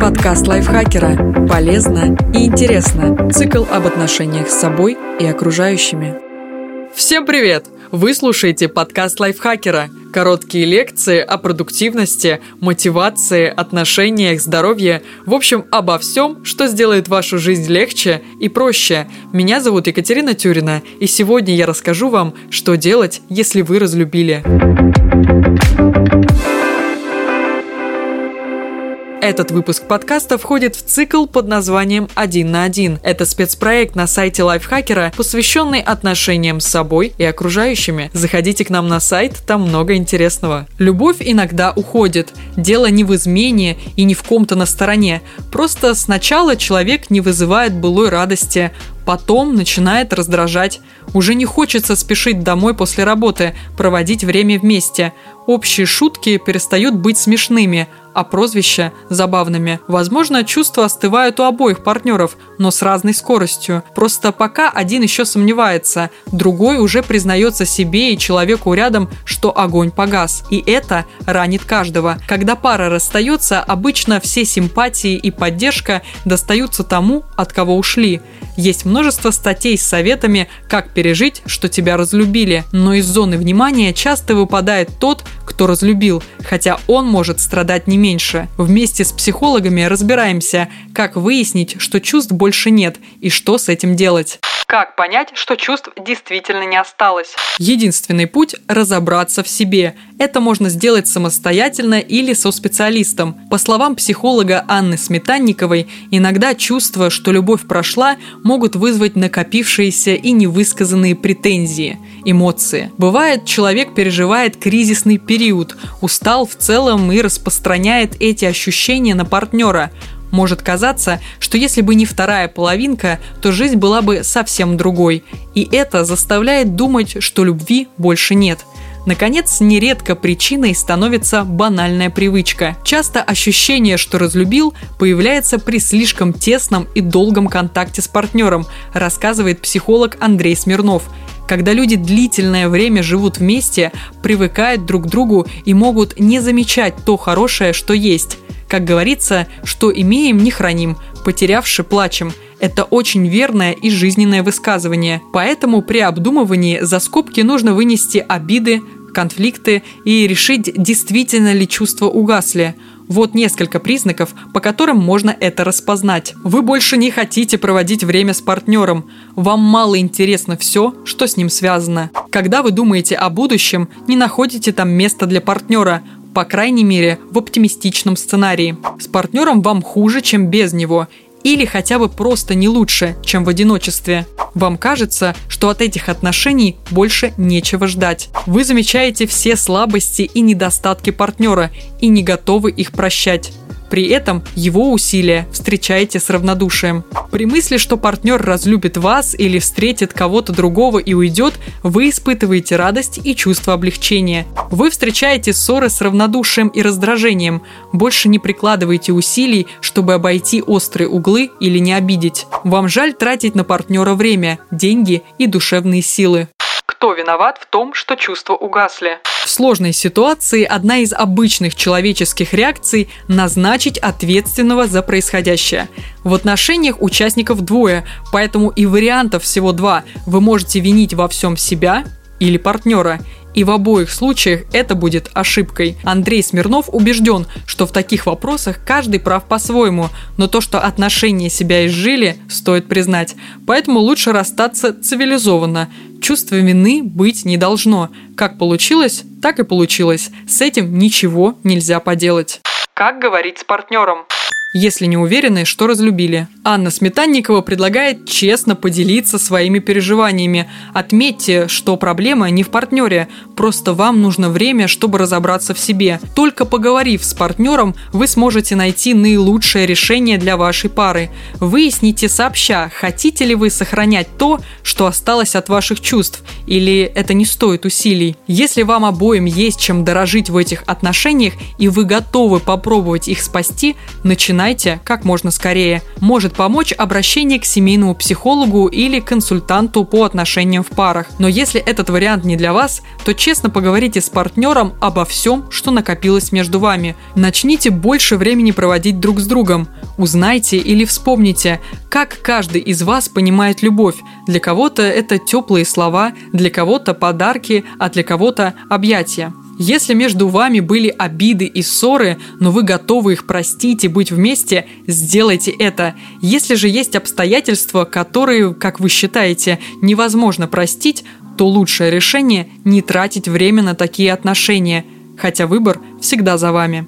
Подкаст лайфхакера. Полезно и интересно. Цикл об отношениях с собой и окружающими. Всем привет! Вы слушаете подкаст лайфхакера. Короткие лекции о продуктивности, мотивации, отношениях, здоровье. В общем, обо всем, что сделает вашу жизнь легче и проще. Меня зовут Екатерина Тюрина, и сегодня я расскажу вам, что делать, если вы разлюбили. Этот выпуск подкаста входит в цикл под названием «Один на один». Это спецпроект на сайте Лайфхакера, посвященный отношениям с собой и окружающими. Заходите к нам на сайт, там много интересного. Любовь иногда уходит. Дело не в измене и не в ком-то на стороне. Просто сначала человек не вызывает былой радости, потом начинает раздражать. Уже не хочется спешить домой после работы, проводить время вместе. Общие шутки перестают быть смешными, а прозвища – забавными. Возможно, чувства остывают у обоих партнеров, но с разной скоростью. Просто пока один еще сомневается, другой уже признается себе и человеку рядом, что огонь погас. И это ранит каждого. Когда пара расстается, обычно все симпатии и поддержка достаются тому, от кого ушли. Есть множество статей с советами, как пережить, что тебя разлюбили, но из зоны внимания часто выпадает тот, кто разлюбил, хотя он может страдать не меньше. Вместе с психологами разбираемся, как выяснить, что чувств больше нет и что с этим делать. Как понять, что чувств действительно не осталось? Единственный путь – разобраться в себе. Это можно сделать самостоятельно или со специалистом. По словам психолога Анны Сметанниковой, иногда чувства, что любовь прошла, могут вызвать накопившиеся и невысказанные претензии, эмоции. Бывает, человек переживает кризисный период, устал в целом и распространяет эти ощущения на партнера – может казаться, что если бы не вторая половинка, то жизнь была бы совсем другой. И это заставляет думать, что любви больше нет. Наконец, нередко причиной становится банальная привычка. Часто ощущение, что разлюбил, появляется при слишком тесном и долгом контакте с партнером, рассказывает психолог Андрей Смирнов. Когда люди длительное время живут вместе, привыкают друг к другу и могут не замечать то хорошее, что есть. Как говорится, что имеем, не храним, потерявши плачем. Это очень верное и жизненное высказывание. Поэтому при обдумывании за скобки нужно вынести обиды, конфликты и решить, действительно ли чувства угасли. Вот несколько признаков, по которым можно это распознать. Вы больше не хотите проводить время с партнером. Вам мало интересно все, что с ним связано. Когда вы думаете о будущем, не находите там места для партнера по крайней мере, в оптимистичном сценарии. С партнером вам хуже, чем без него, или хотя бы просто не лучше, чем в одиночестве. Вам кажется, что от этих отношений больше нечего ждать. Вы замечаете все слабости и недостатки партнера и не готовы их прощать. При этом его усилия встречаете с равнодушием. При мысли, что партнер разлюбит вас или встретит кого-то другого и уйдет, вы испытываете радость и чувство облегчения. Вы встречаете ссоры с равнодушием и раздражением, больше не прикладываете усилий, чтобы обойти острые углы или не обидеть. Вам жаль тратить на партнера время, деньги и душевные силы. Кто виноват в том, что чувства угасли? В сложной ситуации одна из обычных человеческих реакций – назначить ответственного за происходящее. В отношениях участников двое, поэтому и вариантов всего два. Вы можете винить во всем себя или партнера. И в обоих случаях это будет ошибкой. Андрей Смирнов убежден, что в таких вопросах каждый прав по-своему, но то, что отношения себя изжили, стоит признать. Поэтому лучше расстаться цивилизованно. Чувства вины быть не должно. Как получилось, так и получилось. С этим ничего нельзя поделать. Как говорить с партнером? Если не уверены, что разлюбили. Анна Сметанникова предлагает честно поделиться своими переживаниями. Отметьте, что проблема не в партнере, просто вам нужно время, чтобы разобраться в себе. Только поговорив с партнером, вы сможете найти наилучшее решение для вашей пары. Выясните сообща, хотите ли вы сохранять то, что осталось от ваших чувств, или это не стоит усилий. Если вам обоим есть чем дорожить в этих отношениях, и вы готовы попробовать их спасти, начинайте узнайте как можно скорее. Может помочь обращение к семейному психологу или консультанту по отношениям в парах. Но если этот вариант не для вас, то честно поговорите с партнером обо всем, что накопилось между вами. Начните больше времени проводить друг с другом. Узнайте или вспомните, как каждый из вас понимает любовь. Для кого-то это теплые слова, для кого-то подарки, а для кого-то объятия. Если между вами были обиды и ссоры, но вы готовы их простить и быть вместе, сделайте это. Если же есть обстоятельства, которые, как вы считаете, невозможно простить, то лучшее решение – не тратить время на такие отношения, хотя выбор всегда за вами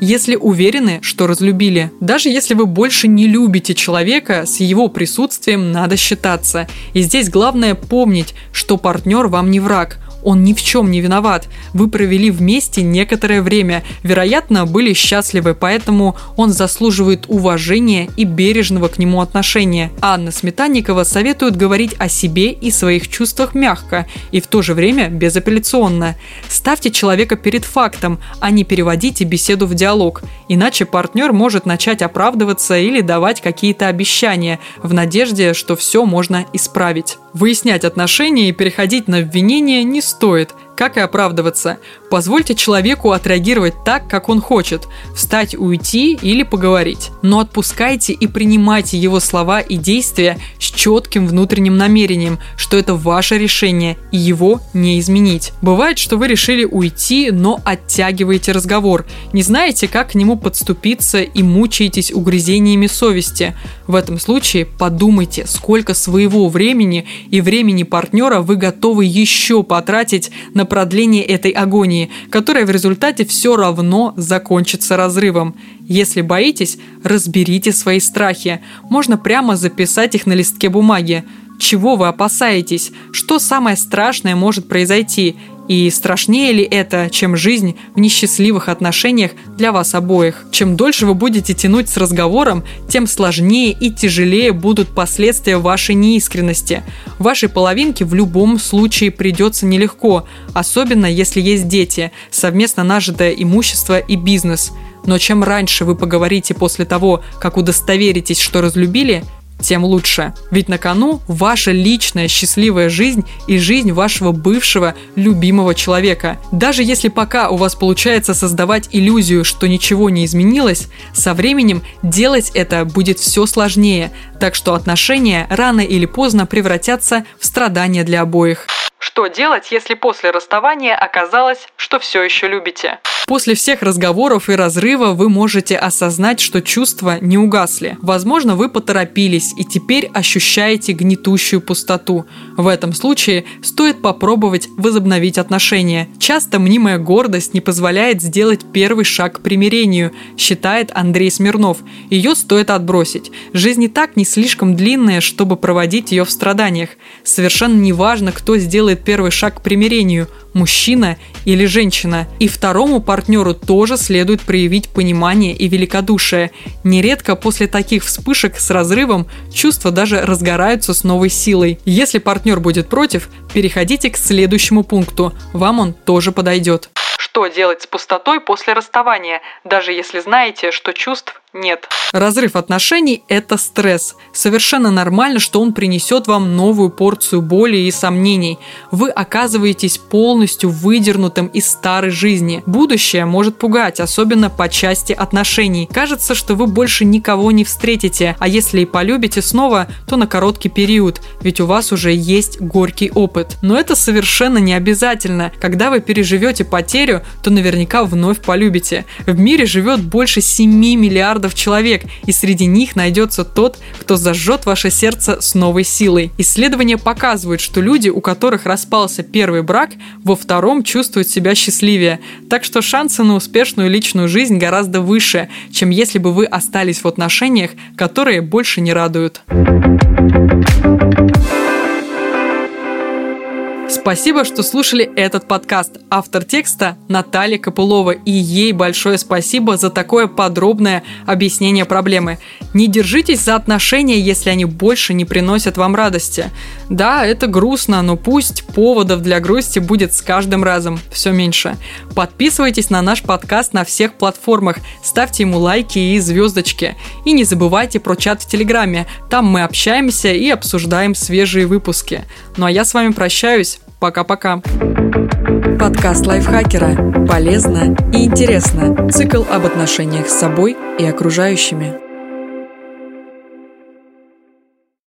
если уверены, что разлюбили. Даже если вы больше не любите человека, с его присутствием надо считаться. И здесь главное помнить, что партнер вам не враг, он ни в чем не виноват. Вы провели вместе некоторое время, вероятно, были счастливы, поэтому он заслуживает уважения и бережного к нему отношения. Анна Сметанникова советует говорить о себе и своих чувствах мягко и в то же время безапелляционно. Ставьте человека перед фактом, а не переводите беседу в диалог, иначе партнер может начать оправдываться или давать какие-то обещания в надежде, что все можно исправить. Выяснять отношения и переходить на обвинения не стоит, как и оправдываться. Позвольте человеку отреагировать так, как он хочет, встать, уйти или поговорить. Но отпускайте и принимайте его слова и действия с четким внутренним намерением, что это ваше решение и его не изменить. Бывает, что вы решили уйти, но оттягиваете разговор, не знаете, как к нему подступиться и мучаетесь угрызениями совести. В этом случае подумайте, сколько своего времени и времени партнера вы готовы еще потратить на на продление этой агонии, которая в результате все равно закончится разрывом. Если боитесь, разберите свои страхи. Можно прямо записать их на листке бумаги. Чего вы опасаетесь? Что самое страшное может произойти? И страшнее ли это, чем жизнь в несчастливых отношениях для вас обоих? Чем дольше вы будете тянуть с разговором, тем сложнее и тяжелее будут последствия вашей неискренности. Вашей половинке в любом случае придется нелегко, особенно если есть дети, совместно нажитое имущество и бизнес. Но чем раньше вы поговорите после того, как удостоверитесь, что разлюбили, тем лучше. Ведь на кону ваша личная счастливая жизнь и жизнь вашего бывшего любимого человека. Даже если пока у вас получается создавать иллюзию, что ничего не изменилось, со временем делать это будет все сложнее, так что отношения рано или поздно превратятся в страдания для обоих. Что делать, если после расставания оказалось, что все еще любите? После всех разговоров и разрыва вы можете осознать, что чувства не угасли. Возможно, вы поторопились и теперь ощущаете гнетущую пустоту. В этом случае стоит попробовать возобновить отношения. Часто мнимая гордость не позволяет сделать первый шаг к примирению, считает Андрей Смирнов. Ее стоит отбросить. Жизнь и так не слишком длинная, чтобы проводить ее в страданиях. Совершенно неважно, кто сделает первый шаг к примирению – мужчина или женщина. И второму партнеру тоже следует проявить понимание и великодушие. Нередко после таких вспышек с разрывом чувства даже разгораются с новой силой. Если партнер будет против, переходите к следующему пункту. Вам он тоже подойдет. Что делать с пустотой после расставания, даже если знаете, что чувств нет. Разрыв отношений – это стресс. Совершенно нормально, что он принесет вам новую порцию боли и сомнений. Вы оказываетесь полностью выдернутым из старой жизни. Будущее может пугать, особенно по части отношений. Кажется, что вы больше никого не встретите, а если и полюбите снова, то на короткий период, ведь у вас уже есть горький опыт. Но это совершенно не обязательно. Когда вы переживете потерю, то наверняка вновь полюбите. В мире живет больше 7 миллиардов миллиардов человек, и среди них найдется тот, кто зажжет ваше сердце с новой силой. Исследования показывают, что люди, у которых распался первый брак, во втором чувствуют себя счастливее. Так что шансы на успешную личную жизнь гораздо выше, чем если бы вы остались в отношениях, которые больше не радуют Спасибо, что слушали этот подкаст. Автор текста Наталья Копылова. И ей большое спасибо за такое подробное объяснение проблемы. Не держитесь за отношения, если они больше не приносят вам радости. Да, это грустно, но пусть поводов для грусти будет с каждым разом все меньше. Подписывайтесь на наш подкаст на всех платформах, ставьте ему лайки и звездочки. И не забывайте про чат в Телеграме. Там мы общаемся и обсуждаем свежие выпуски. Ну а я с вами прощаюсь. Пока-пока. Подкаст лайфхакера. Полезно и интересно. Цикл об отношениях с собой и окружающими.